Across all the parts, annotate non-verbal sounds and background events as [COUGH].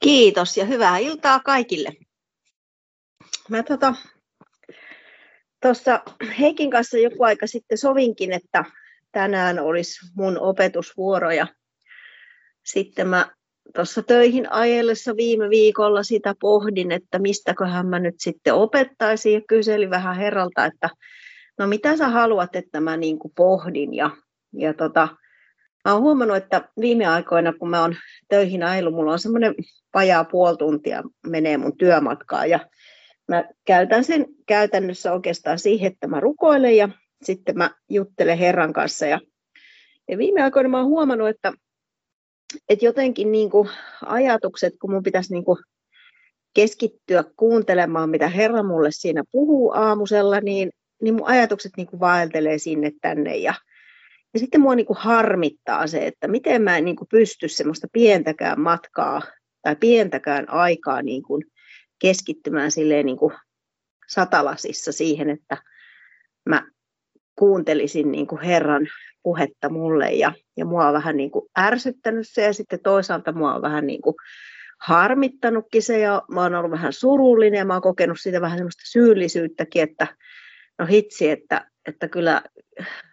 Kiitos ja hyvää iltaa kaikille. Mä tota, Heikin kanssa joku aika sitten sovinkin, että tänään olisi mun opetusvuoro ja sitten mä tuossa töihin ajellessa viime viikolla sitä pohdin, että mistäköhän mä nyt sitten opettaisin ja kyselin vähän herralta, että no mitä sä haluat, että mä niin kuin pohdin ja, ja tota, mä oon huomannut, että viime aikoina kun mä oon töihin ajellut, mulla on semmoinen vajaa puoli tuntia menee mun työmatkaa ja mä käytän sen käytännössä oikeastaan siihen, että mä rukoilen ja sitten mä juttelen Herran kanssa ja, ja viime aikoina mä oon huomannut, että että jotenkin niin kuin ajatukset, kun mun pitäisi niin kuin keskittyä kuuntelemaan, mitä Herra mulle siinä puhuu aamusella, niin, niin mun ajatukset niin kuin vaeltelee sinne tänne. Ja, ja sitten mua niin kuin harmittaa se, että miten mä en niin kuin pysty semmoista pientäkään matkaa tai pientäkään aikaa niin kuin keskittymään silleen niin kuin satalasissa siihen, että mä kuuntelisin niin kuin Herran puhetta mulle. Ja, ja mua on vähän niin kuin ärsyttänyt se ja sitten toisaalta mua on vähän niin kuin harmittanutkin se ja mä oon ollut vähän surullinen ja mä oon kokenut siitä vähän semmoista syyllisyyttäkin, että no hitsi, että, että kyllä,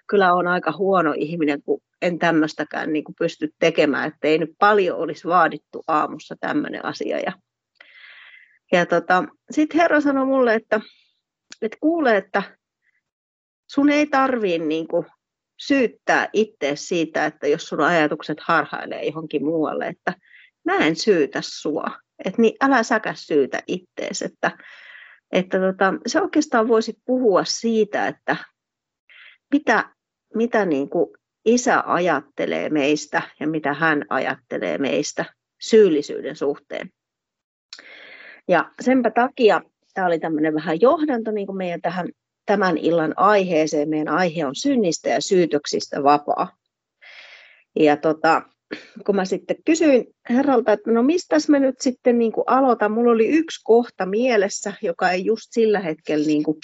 kyllä on aika huono ihminen, kun en tämmöistäkään niin pysty tekemään, että ei nyt paljon olisi vaadittu aamussa tämmöinen asia. Ja, ja tota, sitten Herra sanoi mulle, että, että kuule, että sun ei tarvii niin kuin syyttää itse siitä, että jos sun ajatukset harhailee johonkin muualle, että mä en syytä sua. Että niin älä säkä syytä ittees. Että, että tota, se oikeastaan voisi puhua siitä, että mitä, mitä niin kuin isä ajattelee meistä ja mitä hän ajattelee meistä syyllisyyden suhteen. Ja senpä takia tämä oli tämmöinen vähän johdanto niin kuin meidän tähän tämän illan aiheeseen. Meidän aihe on synnistä ja syytöksistä vapaa. Ja tota, kun mä sitten kysyin herralta, että no mistäs mä nyt sitten niin kuin aloitan, mulla oli yksi kohta mielessä, joka ei just sillä hetkellä niin kuin,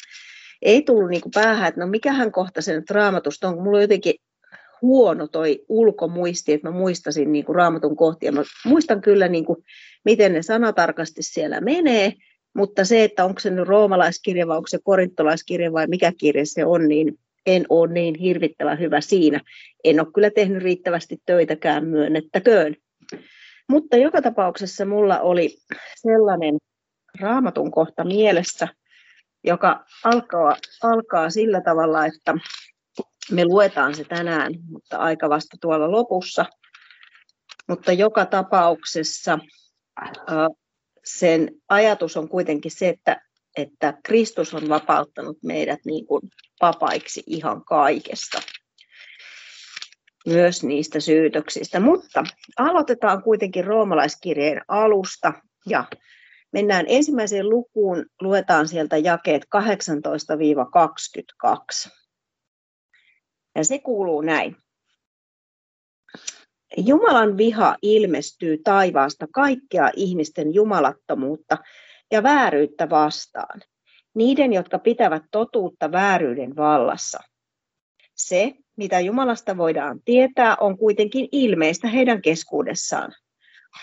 ei tullut niin kuin päähän, että no mikähän kohta se nyt raamatusta on, kun mulla on jotenkin huono toi ulkomuisti, että mä muistasin niin kuin raamatun kohtia. Mä muistan kyllä, niin kuin, miten ne sanatarkasti siellä menee, mutta se, että onko se nyt roomalaiskirja vai onko se korintolaiskirja vai mikä kirja se on, niin en ole niin hirvittävän hyvä siinä. En ole kyllä tehnyt riittävästi töitäkään, myönnettäköön. Mutta joka tapauksessa mulla oli sellainen raamatun kohta mielessä, joka alkaa, alkaa sillä tavalla, että me luetaan se tänään, mutta aika vasta tuolla lopussa. Mutta joka tapauksessa sen ajatus on kuitenkin se, että, että Kristus on vapauttanut meidät niin kuin vapaiksi ihan kaikesta, myös niistä syytöksistä. Mutta aloitetaan kuitenkin roomalaiskirjeen alusta ja mennään ensimmäiseen lukuun, luetaan sieltä jakeet 18-22. Ja se kuuluu näin. Jumalan viha ilmestyy taivaasta kaikkea ihmisten jumalattomuutta ja vääryyttä vastaan, niiden, jotka pitävät totuutta vääryyden vallassa. Se, mitä Jumalasta voidaan tietää, on kuitenkin ilmeistä heidän keskuudessaan.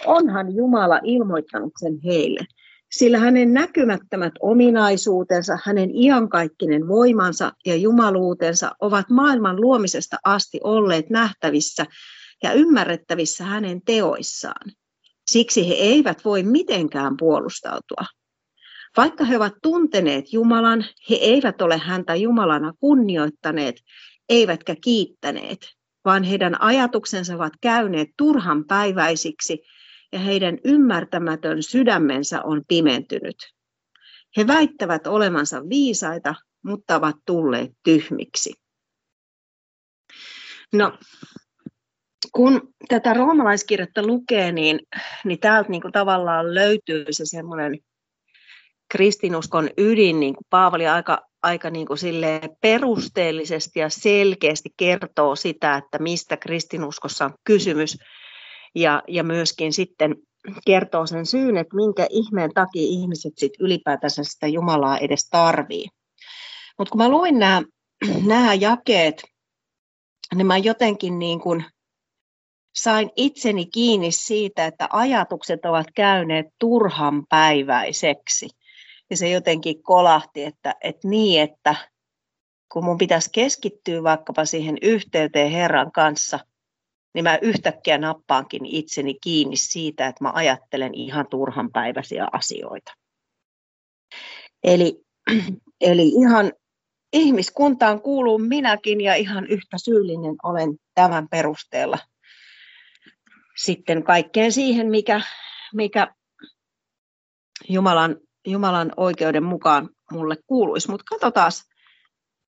Onhan Jumala ilmoittanut sen heille, sillä hänen näkymättömät ominaisuutensa, hänen iankaikkinen voimansa ja jumaluutensa ovat maailman luomisesta asti olleet nähtävissä ja ymmärrettävissä hänen teoissaan. Siksi he eivät voi mitenkään puolustautua. Vaikka he ovat tunteneet Jumalan, he eivät ole häntä Jumalana kunnioittaneet, eivätkä kiittäneet, vaan heidän ajatuksensa ovat käyneet turhan päiväisiksi ja heidän ymmärtämätön sydämensä on pimentynyt. He väittävät olevansa viisaita, mutta ovat tulleet tyhmiksi. No, kun tätä roomalaiskirjettä lukee, niin, niin täältä niin kuin tavallaan löytyy se semmoinen kristinuskon ydin, niin kuin Paavali aika, aika niin kuin perusteellisesti ja selkeästi kertoo sitä, että mistä kristinuskossa on kysymys, ja, ja myöskin sitten kertoo sen syyn, että minkä ihmeen takia ihmiset sit ylipäätänsä sitä Jumalaa edes tarvii. Mutta kun mä luin nämä, jakeet, niin mä jotenkin niin kuin sain itseni kiinni siitä, että ajatukset ovat käyneet turhan päiväiseksi. Ja se jotenkin kolahti, että, että niin, että kun mun pitäisi keskittyä vaikkapa siihen yhteyteen Herran kanssa, niin mä yhtäkkiä nappaankin itseni kiinni siitä, että mä ajattelen ihan turhan päiväisiä asioita. Eli, [CLEARS THROAT] eli ihan ihmiskuntaan kuuluu minäkin ja ihan yhtä syyllinen olen tämän perusteella sitten kaikkeen siihen, mikä, mikä Jumalan, Jumalan oikeuden mukaan mulle kuuluisi. Mutta katsotaan,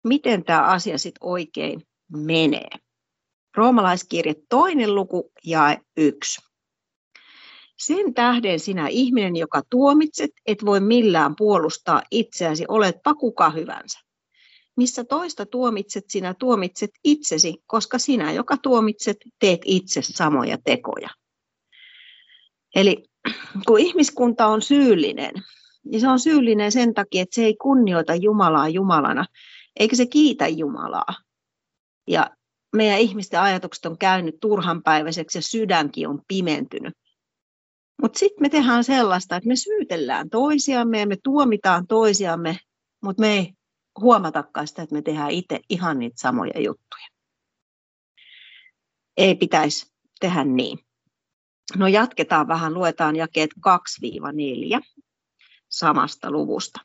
miten tämä asia sitten oikein menee. Roomalaiskirje toinen luku ja yksi. Sen tähden sinä ihminen, joka tuomitset, et voi millään puolustaa itseäsi, oletpa kuka hyvänsä. Missä toista tuomitset, sinä tuomitset itsesi, koska sinä, joka tuomitset, teet itse samoja tekoja. Eli kun ihmiskunta on syyllinen, niin se on syyllinen sen takia, että se ei kunnioita Jumalaa Jumalana, eikä se kiitä Jumalaa. Ja meidän ihmisten ajatukset on käynyt turhanpäiväiseksi ja sydänkin on pimentynyt. Mutta sitten me tehdään sellaista, että me syytellään toisiamme ja me tuomitaan toisiamme, mutta me ei huomatakaan sitä, että me tehdään itse ihan niitä samoja juttuja. Ei pitäisi tehdä niin. No jatketaan vähän, luetaan jakeet 2-4 samasta luvusta.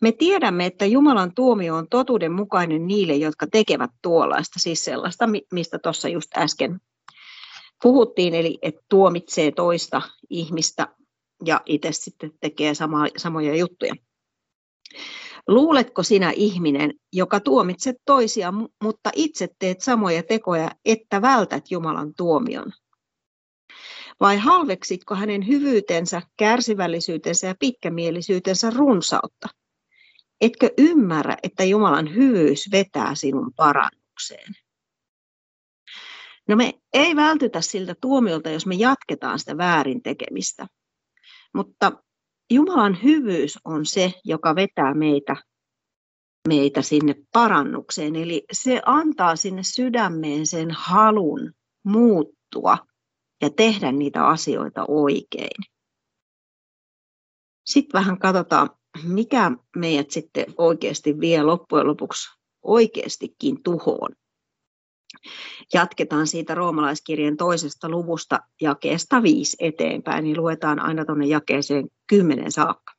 Me tiedämme, että Jumalan tuomio on totuuden mukainen niille, jotka tekevät tuollaista, siis sellaista, mistä tuossa just äsken puhuttiin, eli että tuomitsee toista ihmistä ja itse sitten tekee sama, samoja juttuja. Luuletko sinä ihminen, joka tuomitset toisia, mutta itse teet samoja tekoja, että vältät Jumalan tuomion? Vai halveksitko hänen hyvyytensä, kärsivällisyytensä ja pitkämielisyytensä runsautta? Etkö ymmärrä, että Jumalan hyvyys vetää sinun parannukseen? No me ei vältytä siltä tuomiolta, jos me jatketaan sitä väärin tekemistä. Mutta Jumalan hyvyys on se, joka vetää meitä, meitä sinne parannukseen. Eli se antaa sinne sydämeen sen halun muuttua ja tehdä niitä asioita oikein. Sitten vähän katsotaan, mikä meidät sitten oikeasti vie loppujen lopuksi oikeastikin tuhoon. Jatketaan siitä roomalaiskirjan toisesta luvusta jakeesta viisi eteenpäin, niin luetaan aina tuonne jakeeseen kymmenen saakka.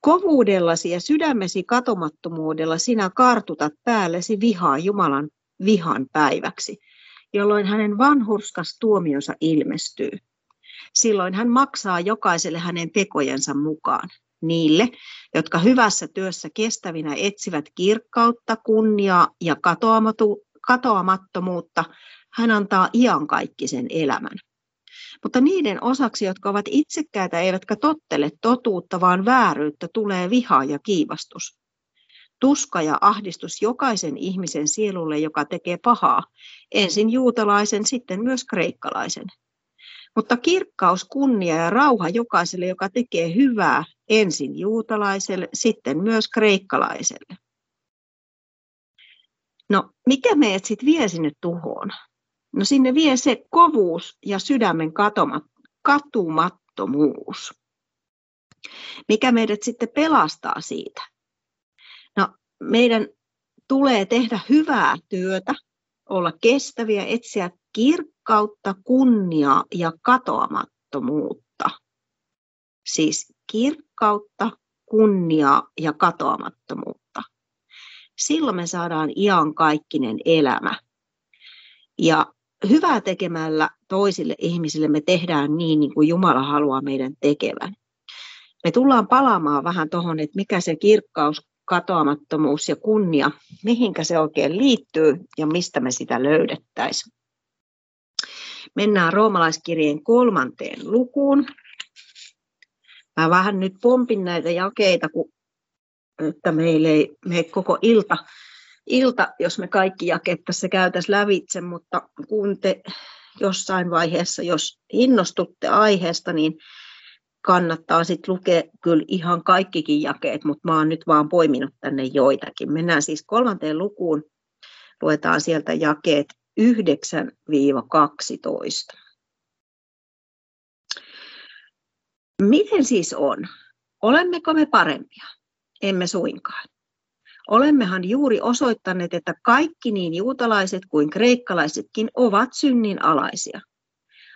Kovuudellasi ja sydämesi katomattomuudella sinä kartutat päällesi vihaa Jumalan vihan päiväksi, jolloin hänen vanhurskas tuomionsa ilmestyy. Silloin hän maksaa jokaiselle hänen tekojensa mukaan niille, jotka hyvässä työssä kestävinä etsivät kirkkautta, kunniaa ja katoamattomuutta, hän antaa iankaikkisen elämän. Mutta niiden osaksi, jotka ovat itsekkäitä eivätkä tottele totuutta, vaan vääryyttä, tulee viha ja kiivastus. Tuska ja ahdistus jokaisen ihmisen sielulle, joka tekee pahaa, ensin juutalaisen, sitten myös kreikkalaisen. Mutta kirkkaus, kunnia ja rauha jokaiselle, joka tekee hyvää, ensin juutalaiselle, sitten myös kreikkalaiselle. No, mikä meidät sitten vie sinne tuhoon? No sinne vie se kovuus ja sydämen katomat, katumattomuus. Mikä meidät sitten pelastaa siitä? No, meidän tulee tehdä hyvää työtä, olla kestäviä, etsiä kirkkautta, kunniaa ja katoamattomuutta. Siis kirkkautta, kunniaa ja katoamattomuutta. Silloin me saadaan iankaikkinen elämä. Ja hyvää tekemällä toisille ihmisille me tehdään niin, niin kuin Jumala haluaa meidän tekevän. Me tullaan palaamaan vähän tuohon, että mikä se kirkkaus, katoamattomuus ja kunnia, mihinkä se oikein liittyy ja mistä me sitä löydettäisiin. Mennään roomalaiskirjeen kolmanteen lukuun. Mä vähän nyt pompin näitä jakeita, kun, että meillä ei mene koko ilta, ilta, jos me kaikki jakeet tässä käytäisiin lävitse, mutta kun te jossain vaiheessa, jos innostutte aiheesta, niin kannattaa sitten lukea kyllä ihan kaikkikin jakeet, mutta mä oon nyt vaan poiminut tänne joitakin. Mennään siis kolmanteen lukuun, luetaan sieltä jakeet 9-12. Miten siis on? Olemmeko me parempia? Emme suinkaan. Olemmehan juuri osoittaneet, että kaikki niin juutalaiset kuin kreikkalaisetkin ovat synnin alaisia.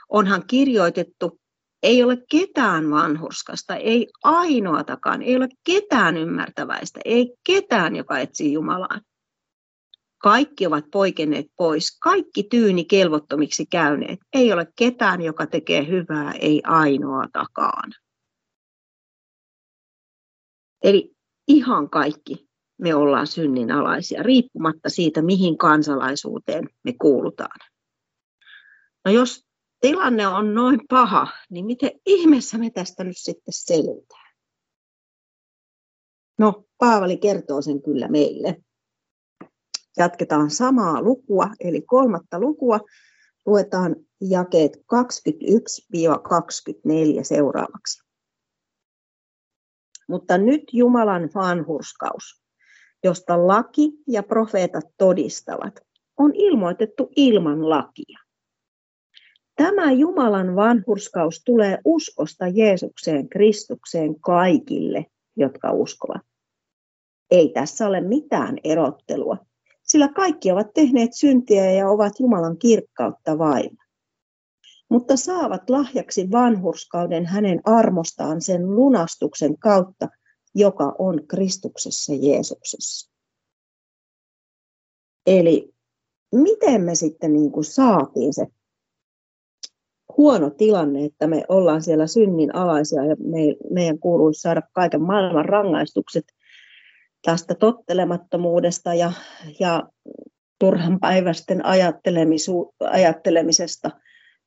Onhan kirjoitettu, ei ole ketään vanhurskasta, ei ainoatakaan, ei ole ketään ymmärtäväistä, ei ketään, joka etsii Jumalaan. Kaikki ovat poikenneet pois, kaikki tyyni kelvottomiksi käyneet. Ei ole ketään, joka tekee hyvää, ei ainoatakaan. Eli ihan kaikki me ollaan synnin alaisia, riippumatta siitä, mihin kansalaisuuteen me kuulutaan. No jos tilanne on noin paha, niin miten ihmeessä me tästä nyt sitten selvitään? No, Paavali kertoo sen kyllä meille. Jatketaan samaa lukua, eli kolmatta lukua. Luetaan jakeet 21-24 seuraavaksi. Mutta nyt Jumalan vanhurskaus, josta laki ja profeetat todistavat, on ilmoitettu ilman lakia. Tämä Jumalan vanhurskaus tulee uskosta Jeesukseen Kristukseen kaikille, jotka uskovat. Ei tässä ole mitään erottelua, sillä kaikki ovat tehneet syntiä ja ovat Jumalan kirkkautta vailla. Mutta saavat lahjaksi vanhurskauden hänen armostaan sen lunastuksen kautta, joka on Kristuksessa Jeesuksessa. Eli miten me sitten niin kuin saatiin se huono tilanne, että me ollaan siellä synnin alaisia ja me, meidän kuuluisi saada kaiken maailman rangaistukset tästä tottelemattomuudesta ja, ja turhan päivästen ajattelemisesta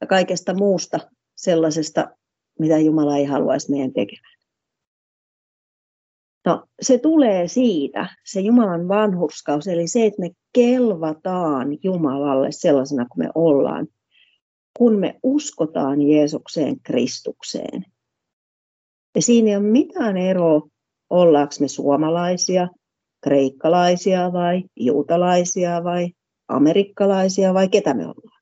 ja kaikesta muusta sellaisesta, mitä Jumala ei haluaisi meidän tekevän. No, se tulee siitä, se Jumalan vanhurskaus, eli se, että me kelvataan Jumalalle sellaisena kuin me ollaan, kun me uskotaan Jeesukseen Kristukseen. Ja siinä ei ole mitään eroa, ollaanko me suomalaisia, kreikkalaisia vai juutalaisia vai amerikkalaisia vai ketä me ollaan.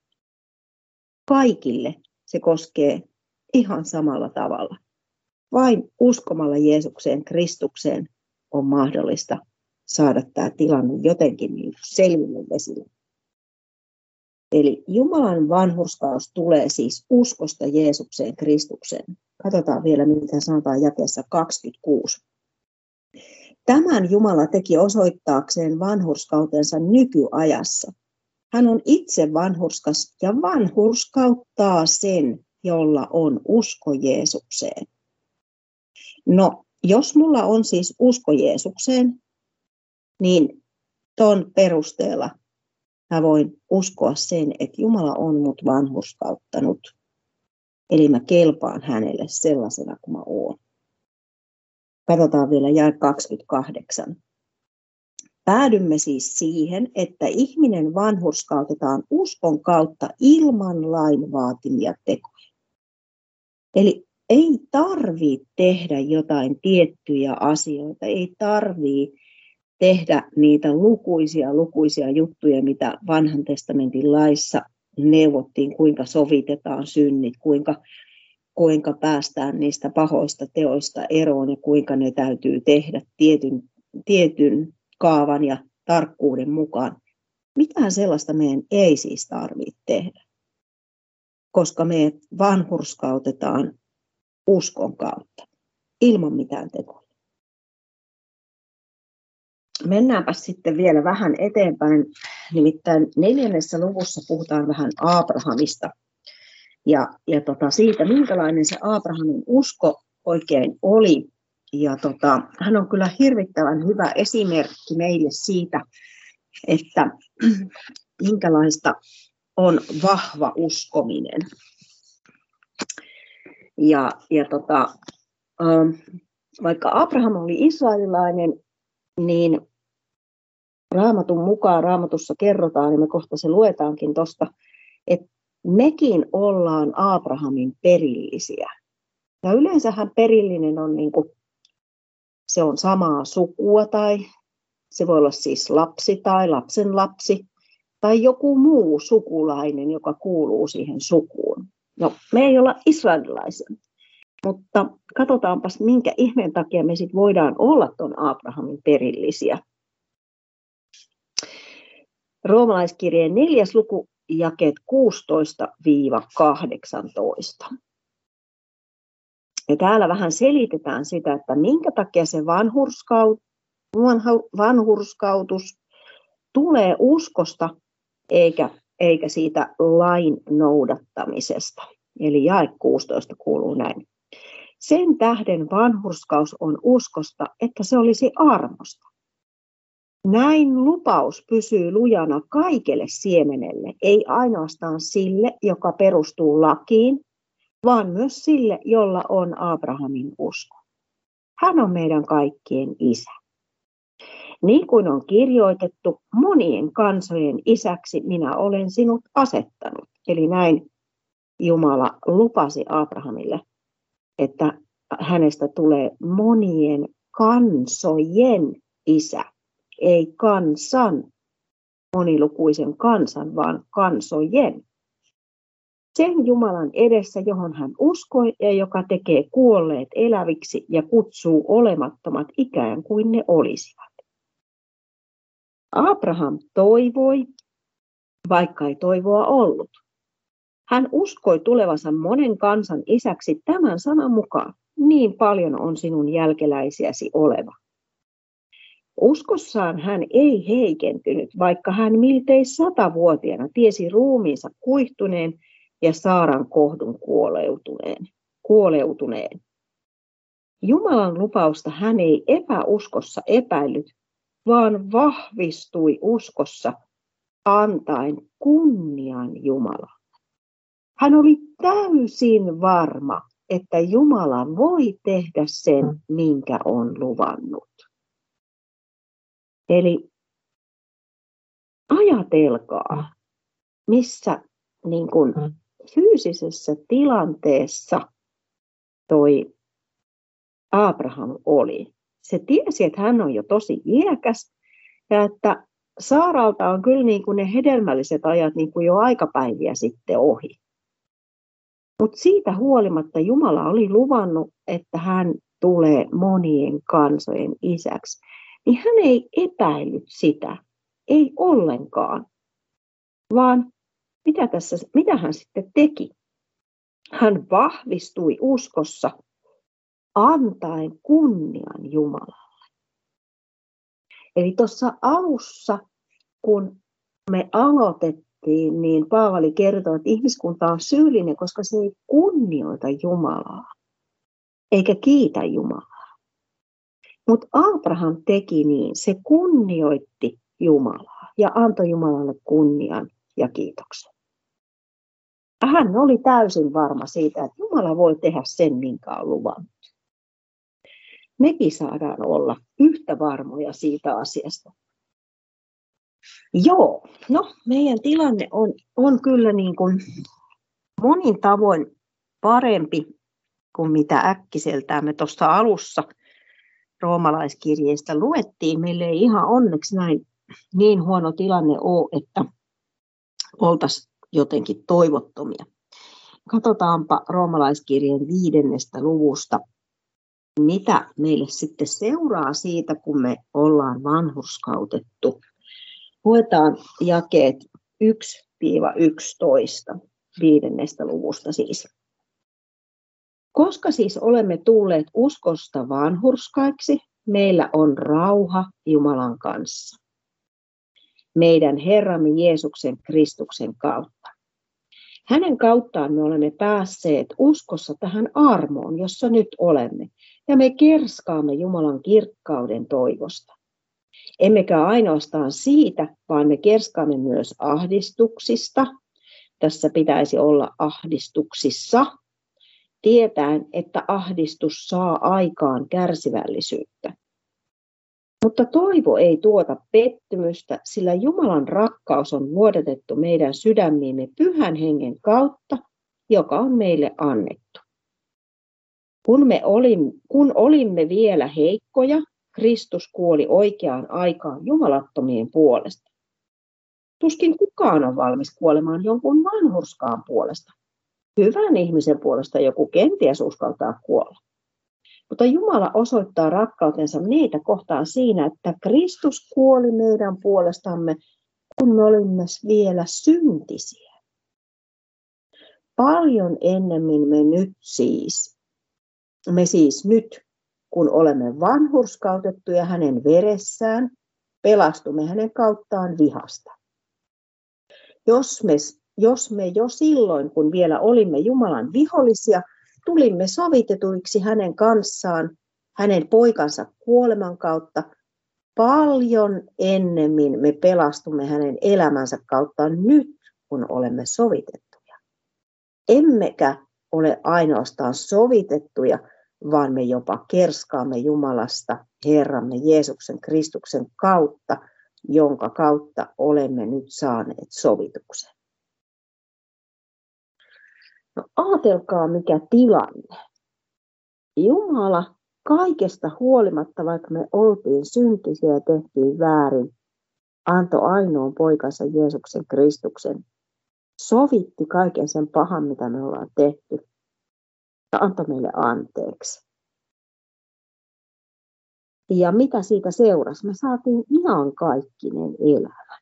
Kaikille se koskee ihan samalla tavalla. Vain uskomalla Jeesukseen, Kristukseen on mahdollista saada tämä tilanne jotenkin niin selville vesille. Eli Jumalan vanhurskaus tulee siis uskosta Jeesukseen Kristukseen. Katsotaan vielä, mitä sanotaan jakeessa 26. Tämän Jumala teki osoittaakseen vanhurskautensa nykyajassa. Hän on itse vanhurskas ja vanhurskauttaa sen, jolla on usko Jeesukseen. No, jos mulla on siis usko Jeesukseen, niin ton perusteella mä voin uskoa sen, että Jumala on mut vanhurskauttanut. Eli mä kelpaan hänelle sellaisena kuin mä oon. Katsotaan vielä jää 28. Päädymme siis siihen, että ihminen vanhurskautetaan uskon kautta ilman lain vaatimia tekoja. Eli ei tarvitse tehdä jotain tiettyjä asioita, ei tarvitse tehdä niitä lukuisia, lukuisia juttuja, mitä vanhan testamentin laissa neuvottiin, kuinka sovitetaan synnit, kuinka, kuinka päästään niistä pahoista teoista eroon ja kuinka ne täytyy tehdä tietyn, tietyn kaavan ja tarkkuuden mukaan. Mitään sellaista meidän ei siis tarvitse tehdä, koska me vanhurskautetaan uskon kautta, ilman mitään tekoja. Mennäänpä sitten vielä vähän eteenpäin. Nimittäin neljännessä luvussa puhutaan vähän Abrahamista ja, ja tota siitä, minkälainen se Abrahamin usko oikein oli. Ja tota, hän on kyllä hirvittävän hyvä esimerkki meille siitä, että [CLEARS THROAT] minkälaista on vahva uskominen. Ja, ja tota, ähm, vaikka Abraham oli israelilainen, niin raamatun mukaan, raamatussa kerrotaan, ja me kohta se luetaankin tuosta, että mekin ollaan Abrahamin perillisiä. Ja yleensähän perillinen on niin kuin, se on samaa sukua tai se voi olla siis lapsi tai lapsen lapsi. tai joku muu sukulainen, joka kuuluu siihen sukuun. No, me ei olla israelilaisia, mutta katsotaanpas, minkä ihmeen takia me sitten voidaan olla tuon Abrahamin perillisiä. Roomalaiskirjeen neljäs luku, jakeet 16-18. Ja täällä vähän selitetään sitä, että minkä takia se vanhurskaut, vanhurskautus tulee uskosta eikä, eikä siitä lain noudattamisesta. Eli jae 16 kuuluu näin. Sen tähden vanhurskaus on uskosta, että se olisi armosta. Näin lupaus pysyy lujana kaikelle siemenelle, ei ainoastaan sille, joka perustuu lakiin, vaan myös sille, jolla on Abrahamin usko. Hän on meidän kaikkien isä. Niin kuin on kirjoitettu, monien kansojen isäksi minä olen sinut asettanut. Eli näin Jumala lupasi Abrahamille, että hänestä tulee monien kansojen isä, ei kansan, monilukuisen kansan, vaan kansojen. Sen Jumalan edessä, johon hän uskoi ja joka tekee kuolleet eläviksi ja kutsuu olemattomat ikään kuin ne olisivat. Abraham toivoi, vaikka ei toivoa ollut. Hän uskoi tulevansa monen kansan isäksi tämän sanan mukaan. Niin paljon on sinun jälkeläisiäsi oleva. Uskossaan hän ei heikentynyt, vaikka hän miltei satavuotiaana tiesi ruumiinsa kuihtuneen ja Saaran kohdun kuoleutuneen. kuoleutuneen. Jumalan lupausta hän ei epäuskossa epäillyt, vaan vahvistui uskossa antaen kunnian Jumalalle. Hän oli täysin varma, että Jumala voi tehdä sen, minkä on luvannut. Eli ajatelkaa, missä niin kuin fyysisessä tilanteessa toi Abraham oli se tiesi, että hän on jo tosi iäkäs ja että Saaralta on kyllä niin kuin ne hedelmälliset ajat niin kuin jo aikapäiviä sitten ohi. Mutta siitä huolimatta Jumala oli luvannut, että hän tulee monien kansojen isäksi. Niin hän ei epäillyt sitä, ei ollenkaan, vaan mitä, tässä, mitä hän sitten teki? Hän vahvistui uskossa antaen kunnian Jumalalle. Eli tuossa alussa, kun me aloitettiin, niin Paavali kertoo, että ihmiskunta on syyllinen, koska se ei kunnioita Jumalaa, eikä kiitä Jumalaa. Mutta Abraham teki niin, se kunnioitti Jumalaa ja antoi Jumalalle kunnian ja kiitoksen. Hän oli täysin varma siitä, että Jumala voi tehdä sen, minkä on luvannut mekin saadaan olla yhtä varmoja siitä asiasta. Joo, no meidän tilanne on, on kyllä niin kuin monin tavoin parempi kuin mitä äkkiseltään me tuossa alussa roomalaiskirjeistä luettiin. Meille ei ihan onneksi näin niin huono tilanne ole, että oltaisiin jotenkin toivottomia. Katsotaanpa roomalaiskirjeen viidennestä luvusta mitä meille sitten seuraa siitä, kun me ollaan vanhurskautettu. Luetaan jakeet 1-11 viidennestä luvusta siis. Koska siis olemme tulleet uskosta vanhurskaiksi, meillä on rauha Jumalan kanssa. Meidän Herramme Jeesuksen Kristuksen kautta. Hänen kauttaan me olemme päässeet uskossa tähän armoon, jossa nyt olemme, ja me kerskaamme Jumalan kirkkauden toivosta. Emmekä ainoastaan siitä, vaan me kerskaamme myös ahdistuksista. Tässä pitäisi olla ahdistuksissa, tietäen, että ahdistus saa aikaan kärsivällisyyttä. Mutta toivo ei tuota pettymystä, sillä Jumalan rakkaus on vuodatettu meidän sydämiimme pyhän hengen kautta, joka on meille annettu. Kun, me olimme, kun olimme vielä heikkoja, Kristus kuoli oikeaan aikaan jumalattomien puolesta. Tuskin kukaan on valmis kuolemaan jonkun vanhurskaan puolesta. Hyvän ihmisen puolesta joku kenties uskaltaa kuolla. Mutta Jumala osoittaa rakkautensa niitä kohtaan siinä, että Kristus kuoli meidän puolestamme, kun me olimme vielä syntisiä. Paljon ennemmin me nyt siis, me siis nyt, kun olemme vanhurskautettuja hänen veressään, pelastumme hänen kauttaan vihasta. Jos me, jos me jo silloin, kun vielä olimme Jumalan vihollisia, tulimme sovitetuiksi hänen kanssaan, hänen poikansa kuoleman kautta, paljon ennemmin me pelastumme hänen elämänsä kautta nyt, kun olemme sovitettuja. Emmekä ole ainoastaan sovitettuja, vaan me jopa kerskaamme Jumalasta Herramme Jeesuksen Kristuksen kautta, jonka kautta olemme nyt saaneet sovituksen. No ajatelkaa mikä tilanne. Jumala kaikesta huolimatta, vaikka me oltiin syntisiä ja tehtiin väärin, antoi ainoan poikansa Jeesuksen Kristuksen. Sovitti kaiken sen pahan, mitä me ollaan tehty. Ja antoi meille anteeksi. Ja mitä siitä seurasi? Me saatiin ihan kaikkinen elämä.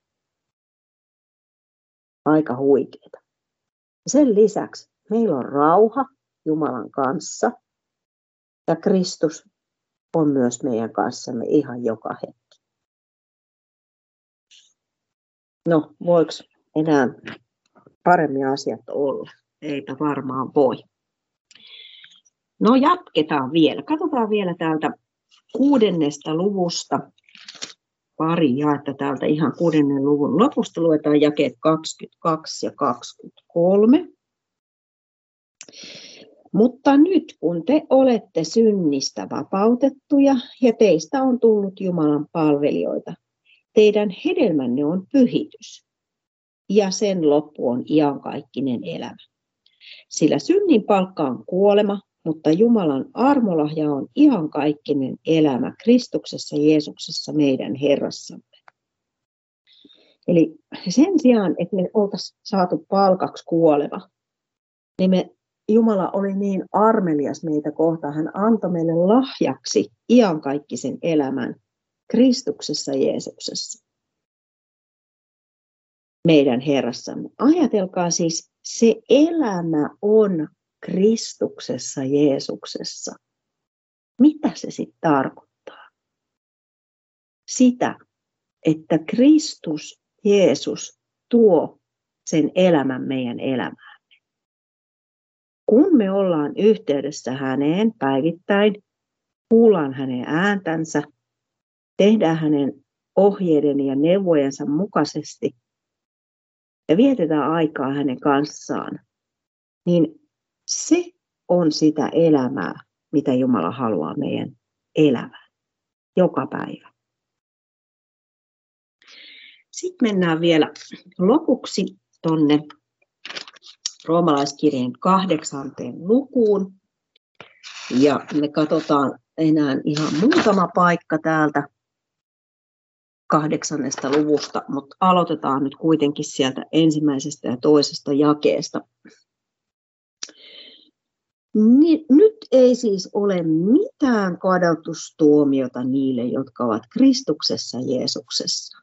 Aika huikeeta. Sen lisäksi meillä on rauha Jumalan kanssa ja Kristus on myös meidän kanssamme ihan joka hetki. No, voiko enää paremmin asiat olla? Eipä varmaan voi. No jatketaan vielä. Katsotaan vielä täältä kuudennesta luvusta pari jaetta täältä ihan kuudennen luvun lopusta. Luetaan jakeet 22 ja 23. Mutta nyt kun te olette synnistä vapautettuja ja teistä on tullut Jumalan palvelijoita, teidän hedelmänne on pyhitys ja sen loppu on iankaikkinen elämä. Sillä synnin palkka on kuolema, mutta Jumalan armolahja on iankaikkinen elämä Kristuksessa Jeesuksessa meidän Herrassamme. Eli sen sijaan, että me oltaisiin saatu palkaksi kuolema, niin me Jumala oli niin armelias meitä kohtaan. Hän antoi meille lahjaksi iankaikkisen elämän Kristuksessa Jeesuksessa. Meidän Herrassamme. Ajatelkaa siis, se elämä on Kristuksessa Jeesuksessa. Mitä se sitten tarkoittaa? Sitä, että Kristus Jeesus tuo sen elämän meidän elämään kun me ollaan yhteydessä häneen päivittäin, kuullaan hänen ääntänsä, tehdään hänen ohjeiden ja neuvojensa mukaisesti ja vietetään aikaa hänen kanssaan, niin se on sitä elämää, mitä Jumala haluaa meidän elämään joka päivä. Sitten mennään vielä lopuksi tuonne roomalaiskirjeen kahdeksanteen lukuun. Ja me katsotaan enää ihan muutama paikka täältä kahdeksannesta luvusta, mutta aloitetaan nyt kuitenkin sieltä ensimmäisestä ja toisesta jakeesta. Nyt ei siis ole mitään kadotustuomiota niille, jotka ovat Kristuksessa Jeesuksessa.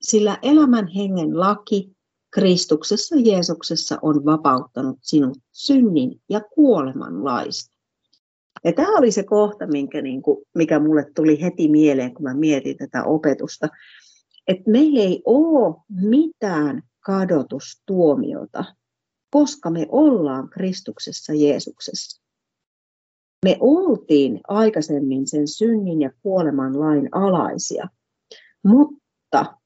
Sillä elämän hengen laki Kristuksessa Jeesuksessa on vapauttanut sinut synnin ja kuoleman laista. Ja tämä oli se kohta, minkä, niin kuin, mikä mulle tuli heti mieleen, kun mä mietin tätä opetusta. Että me ei ole mitään kadotustuomiota, koska me ollaan Kristuksessa Jeesuksessa. Me oltiin aikaisemmin sen synnin ja kuoleman lain alaisia, mutta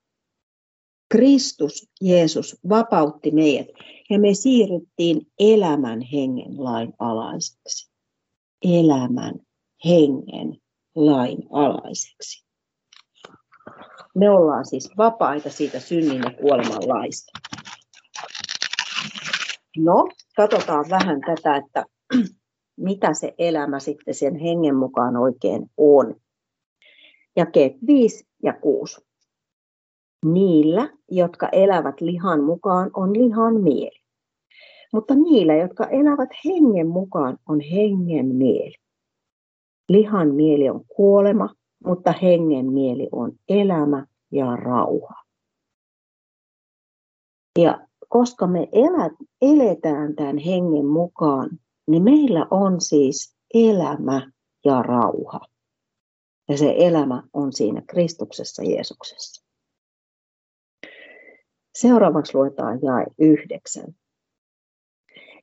Kristus, Jeesus, vapautti meidät ja me siirryttiin elämän hengen lain alaiseksi. Elämän hengen lain alaiseksi. Me ollaan siis vapaita siitä synnin ja kuoleman laista. No, katsotaan vähän tätä, että [CLEARS THROAT] mitä se elämä sitten sen hengen mukaan oikein on. Jakeet 5 ja 6. Niillä, jotka elävät lihan mukaan, on lihan mieli. Mutta niillä, jotka elävät hengen mukaan, on hengen mieli. Lihan mieli on kuolema, mutta hengen mieli on elämä ja rauha. Ja koska me elät, eletään tämän hengen mukaan, niin meillä on siis elämä ja rauha. Ja se elämä on siinä Kristuksessa Jeesuksessa. Seuraavaksi luetaan jae yhdeksän.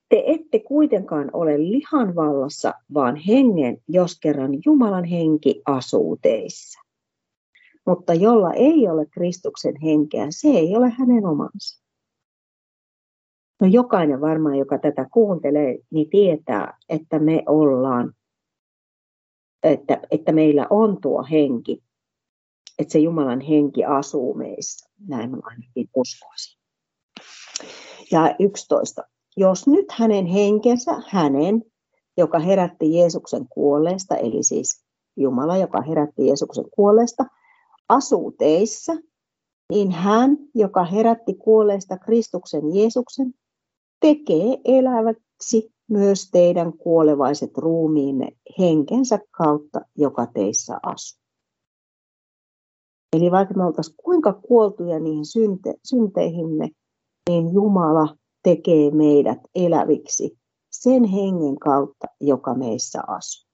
Te ette kuitenkaan ole lihan vallassa, vaan hengen, jos kerran Jumalan henki asuu teissä. Mutta jolla ei ole Kristuksen henkeä, se ei ole hänen omansa. No jokainen varmaan, joka tätä kuuntelee, niin tietää, että me ollaan, että, että meillä on tuo henki, että se Jumalan henki asuu meissä. Näin mä ainakin uskoisin. Ja 11. Jos nyt hänen henkensä, hänen, joka herätti Jeesuksen kuolleesta, eli siis Jumala, joka herätti Jeesuksen kuolleesta, asuu teissä, niin hän, joka herätti kuolleesta Kristuksen Jeesuksen, tekee eläväksi myös teidän kuolevaiset ruumiinne henkensä kautta, joka teissä asuu. Eli vaikka me oltaisiin kuinka kuoltuja niihin synte, synteihimme, niin Jumala tekee meidät eläviksi sen hengen kautta, joka meissä asuu.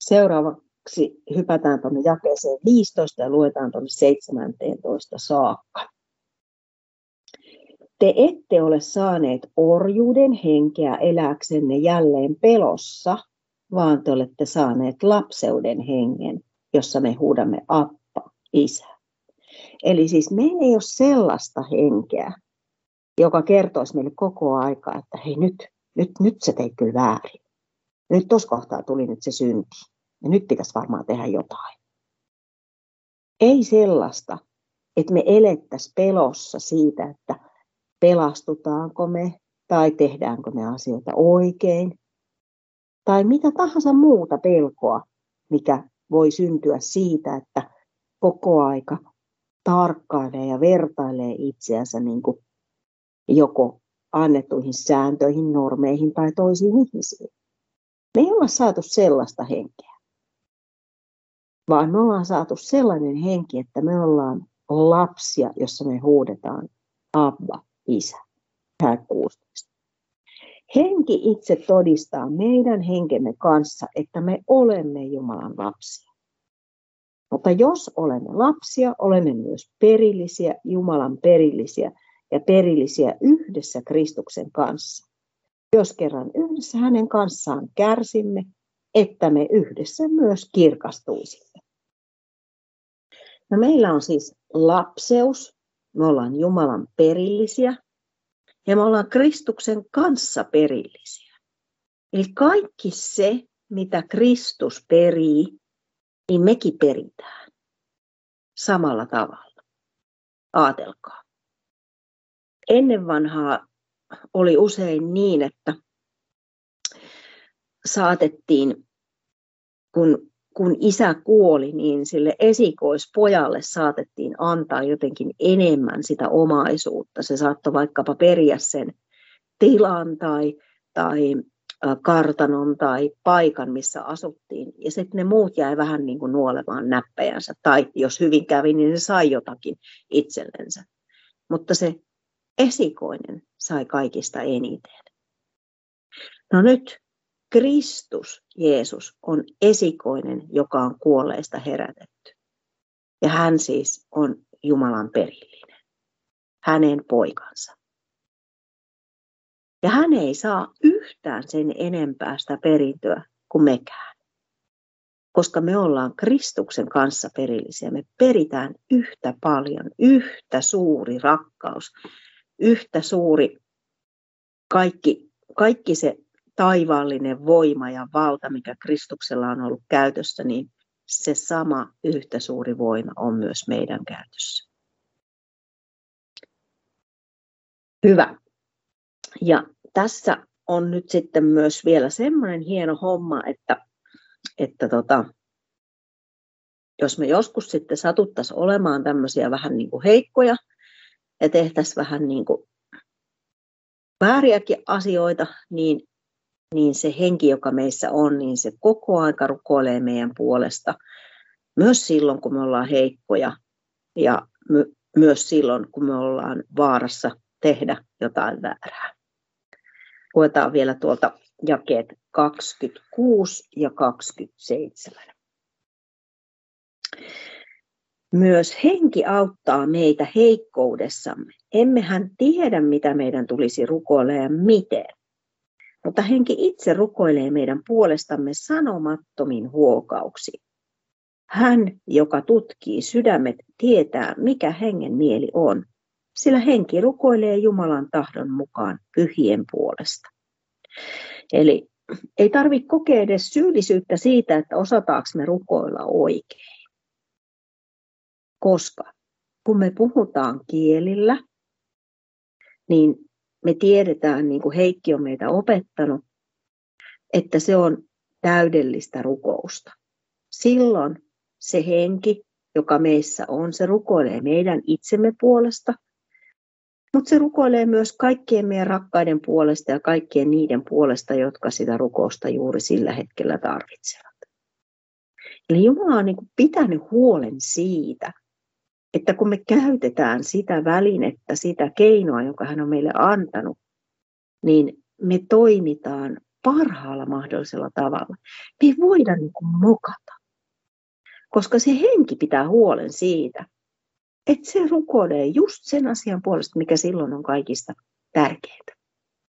Seuraavaksi hypätään tuonne jakeeseen 15 ja luetaan tuonne 17 saakka. Te ette ole saaneet orjuuden henkeä eläksenne jälleen pelossa, vaan te olette saaneet lapseuden hengen, jossa me huudamme appa, isä. Eli siis meillä ei ole sellaista henkeä, joka kertoisi meille koko aika, että hei nyt, nyt, nyt se teit kyllä väärin. Nyt tuossa kohtaa tuli nyt se synti. Ja nyt pitäisi varmaan tehdä jotain. Ei sellaista, että me elettäisiin pelossa siitä, että pelastutaanko me tai tehdäänkö me asioita oikein. Tai mitä tahansa muuta pelkoa, mikä voi syntyä siitä, että koko aika tarkkailee ja vertailee itseänsä niin kuin joko annettuihin sääntöihin, normeihin tai toisiin ihmisiin. Me ei olla saatu sellaista henkeä, vaan me ollaan saatu sellainen henki, että me ollaan lapsia, jossa me huudetaan Abba, isä. 16. Henki itse todistaa meidän henkemme kanssa, että me olemme Jumalan lapsia. Mutta jos olemme lapsia, olemme myös perillisiä, Jumalan perillisiä ja perillisiä yhdessä Kristuksen kanssa. Jos kerran yhdessä hänen kanssaan kärsimme, että me yhdessä myös kirkastuisimme. No meillä on siis lapseus, me ollaan Jumalan perillisiä ja me ollaan Kristuksen kanssa perillisiä. Eli kaikki se, mitä Kristus perii, niin mekin peritään samalla tavalla. Aatelkaa. Ennen vanhaa oli usein niin, että saatettiin, kun kun isä kuoli, niin sille esikoispojalle saatettiin antaa jotenkin enemmän sitä omaisuutta. Se saattoi vaikkapa periä sen tilan tai, tai kartanon tai paikan, missä asuttiin. Ja sitten ne muut jäi vähän niin kuin nuolemaan näppäjänsä. Tai jos hyvin kävi, niin se sai jotakin itsellensä. Mutta se esikoinen sai kaikista eniten. No nyt Kristus, Jeesus, on esikoinen, joka on kuolleista herätetty. Ja hän siis on Jumalan perillinen, hänen poikansa. Ja hän ei saa yhtään sen enempää sitä perintöä kuin mekään. Koska me ollaan Kristuksen kanssa perillisiä, me peritään yhtä paljon, yhtä suuri rakkaus, yhtä suuri kaikki, kaikki se taivaallinen voima ja valta, mikä Kristuksella on ollut käytössä, niin se sama yhtä suuri voima on myös meidän käytössä. Hyvä. Ja tässä on nyt sitten myös vielä semmoinen hieno homma, että, että tota, jos me joskus sitten satuttaisiin olemaan tämmöisiä vähän niin kuin heikkoja ja tehtäisiin vähän niin kuin vääriäkin asioita, niin, niin se henki, joka meissä on, niin se koko aika rukoilee meidän puolesta. Myös silloin, kun me ollaan heikkoja ja my, myös silloin, kun me ollaan vaarassa tehdä jotain väärää. Luetaan vielä tuolta jakeet 26 ja 27. Myös henki auttaa meitä heikkoudessamme. Emmehän tiedä, mitä meidän tulisi rukoilla ja miten. Mutta henki itse rukoilee meidän puolestamme sanomattomin huokauksiin. Hän, joka tutkii sydämet, tietää, mikä hengen mieli on, sillä henki rukoilee Jumalan tahdon mukaan pyhien puolesta. Eli ei tarvitse kokea edes syyllisyyttä siitä, että osataanko me rukoilla oikein. Koska kun me puhutaan kielillä, niin me tiedetään, niin kuin Heikki on meitä opettanut, että se on täydellistä rukousta. Silloin se henki, joka meissä on, se rukoilee meidän itsemme puolesta, mutta se rukoilee myös kaikkien meidän rakkaiden puolesta ja kaikkien niiden puolesta, jotka sitä rukousta juuri sillä hetkellä tarvitsevat. Eli Jumala on niin pitänyt huolen siitä, että kun me käytetään sitä välinettä, sitä keinoa, jonka hän on meille antanut, niin me toimitaan parhaalla mahdollisella tavalla. Me ei voida niin kuin mokata, koska se henki pitää huolen siitä, että se rukoilee just sen asian puolesta, mikä silloin on kaikista tärkeintä.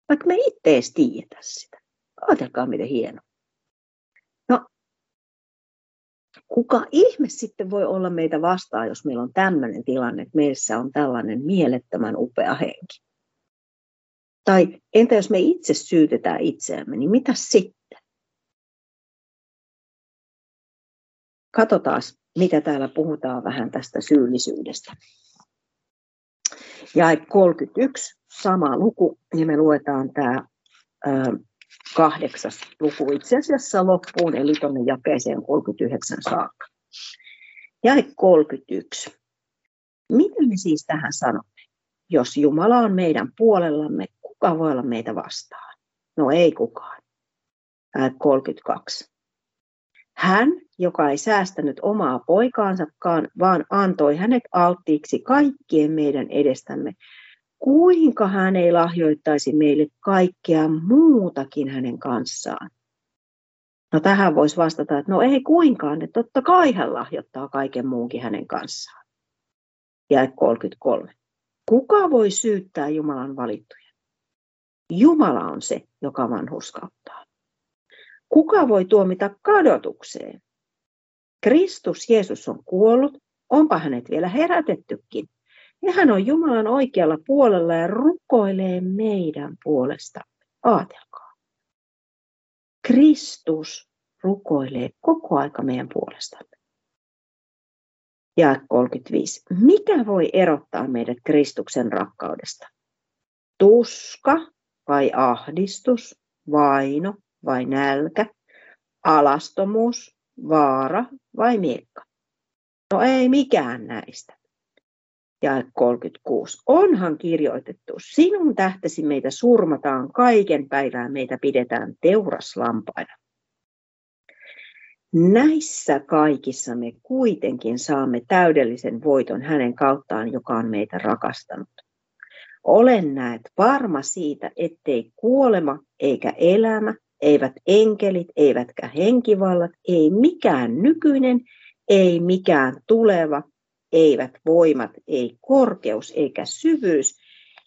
Vaikka me itse edes tiedetä sitä. Ajatelkaa, miten hieno. No, kuka ihme sitten voi olla meitä vastaan, jos meillä on tämmöinen tilanne, että meissä on tällainen mielettömän upea henki? Tai entä jos me itse syytetään itseämme, niin mitä sitten? Katsotaan, mitä täällä puhutaan vähän tästä syyllisyydestä. Ja 31, sama luku, ja me luetaan tämä kahdeksas luku itse asiassa loppuun, eli tuonne jakeeseen 39 saakka. Jae 31. Mitä me siis tähän sanomme? Jos Jumala on meidän puolellamme, kuka voi olla meitä vastaan? No ei kukaan. Jae 32. Hän, joka ei säästänyt omaa poikaansakaan, vaan antoi hänet alttiiksi kaikkien meidän edestämme, kuinka hän ei lahjoittaisi meille kaikkea muutakin hänen kanssaan? No tähän voisi vastata, että no ei kuinkaan, että totta kai hän lahjoittaa kaiken muunkin hänen kanssaan. Ja 33. Kuka voi syyttää Jumalan valittuja? Jumala on se, joka vanhuskauttaa. Kuka voi tuomita kadotukseen? Kristus Jeesus on kuollut, onpa hänet vielä herätettykin. Ja hän on Jumalan oikealla puolella ja rukoilee meidän puolesta. Aatelkaa. Kristus rukoilee koko aika meidän puolestamme. Ja 35. Mikä voi erottaa meidät Kristuksen rakkaudesta? Tuska vai ahdistus, vaino vai nälkä, alastomuus, vaara vai miekka? No ei mikään näistä. Ja 36. Onhan kirjoitettu, sinun tähtesi meitä surmataan, kaiken päivää meitä pidetään teuraslampaina. Näissä kaikissa me kuitenkin saamme täydellisen voiton hänen kauttaan, joka on meitä rakastanut. Olen näet varma siitä, ettei kuolema eikä elämä, eivät enkelit, eivätkä henkivallat, ei mikään nykyinen, ei mikään tuleva, eivät voimat, ei korkeus eikä syvyys,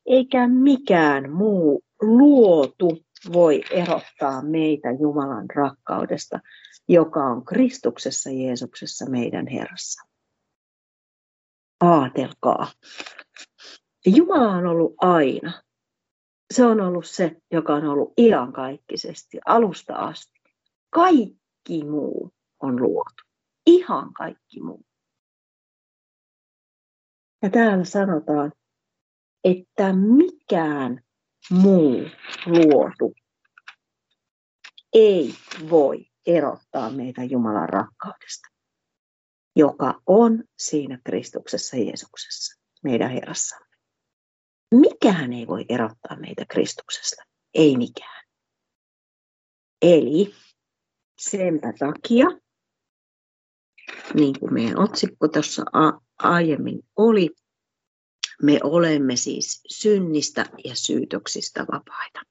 eikä mikään muu luotu voi erottaa meitä Jumalan rakkaudesta, joka on Kristuksessa Jeesuksessa meidän Herrassa. Aatelkaa. Jumala on ollut aina se on ollut se, joka on ollut iankaikkisesti alusta asti. Kaikki muu on luotu. Ihan kaikki muu. Ja täällä sanotaan, että mikään muu luotu ei voi erottaa meitä Jumalan rakkaudesta. joka on siinä Kristuksessa Jeesuksessa, meidän Herrassamme. Mikään ei voi erottaa meitä Kristuksesta. Ei mikään. Eli senpä takia, niin kuin meidän otsikko tuossa aiemmin oli, me olemme siis synnistä ja syytöksistä vapaita.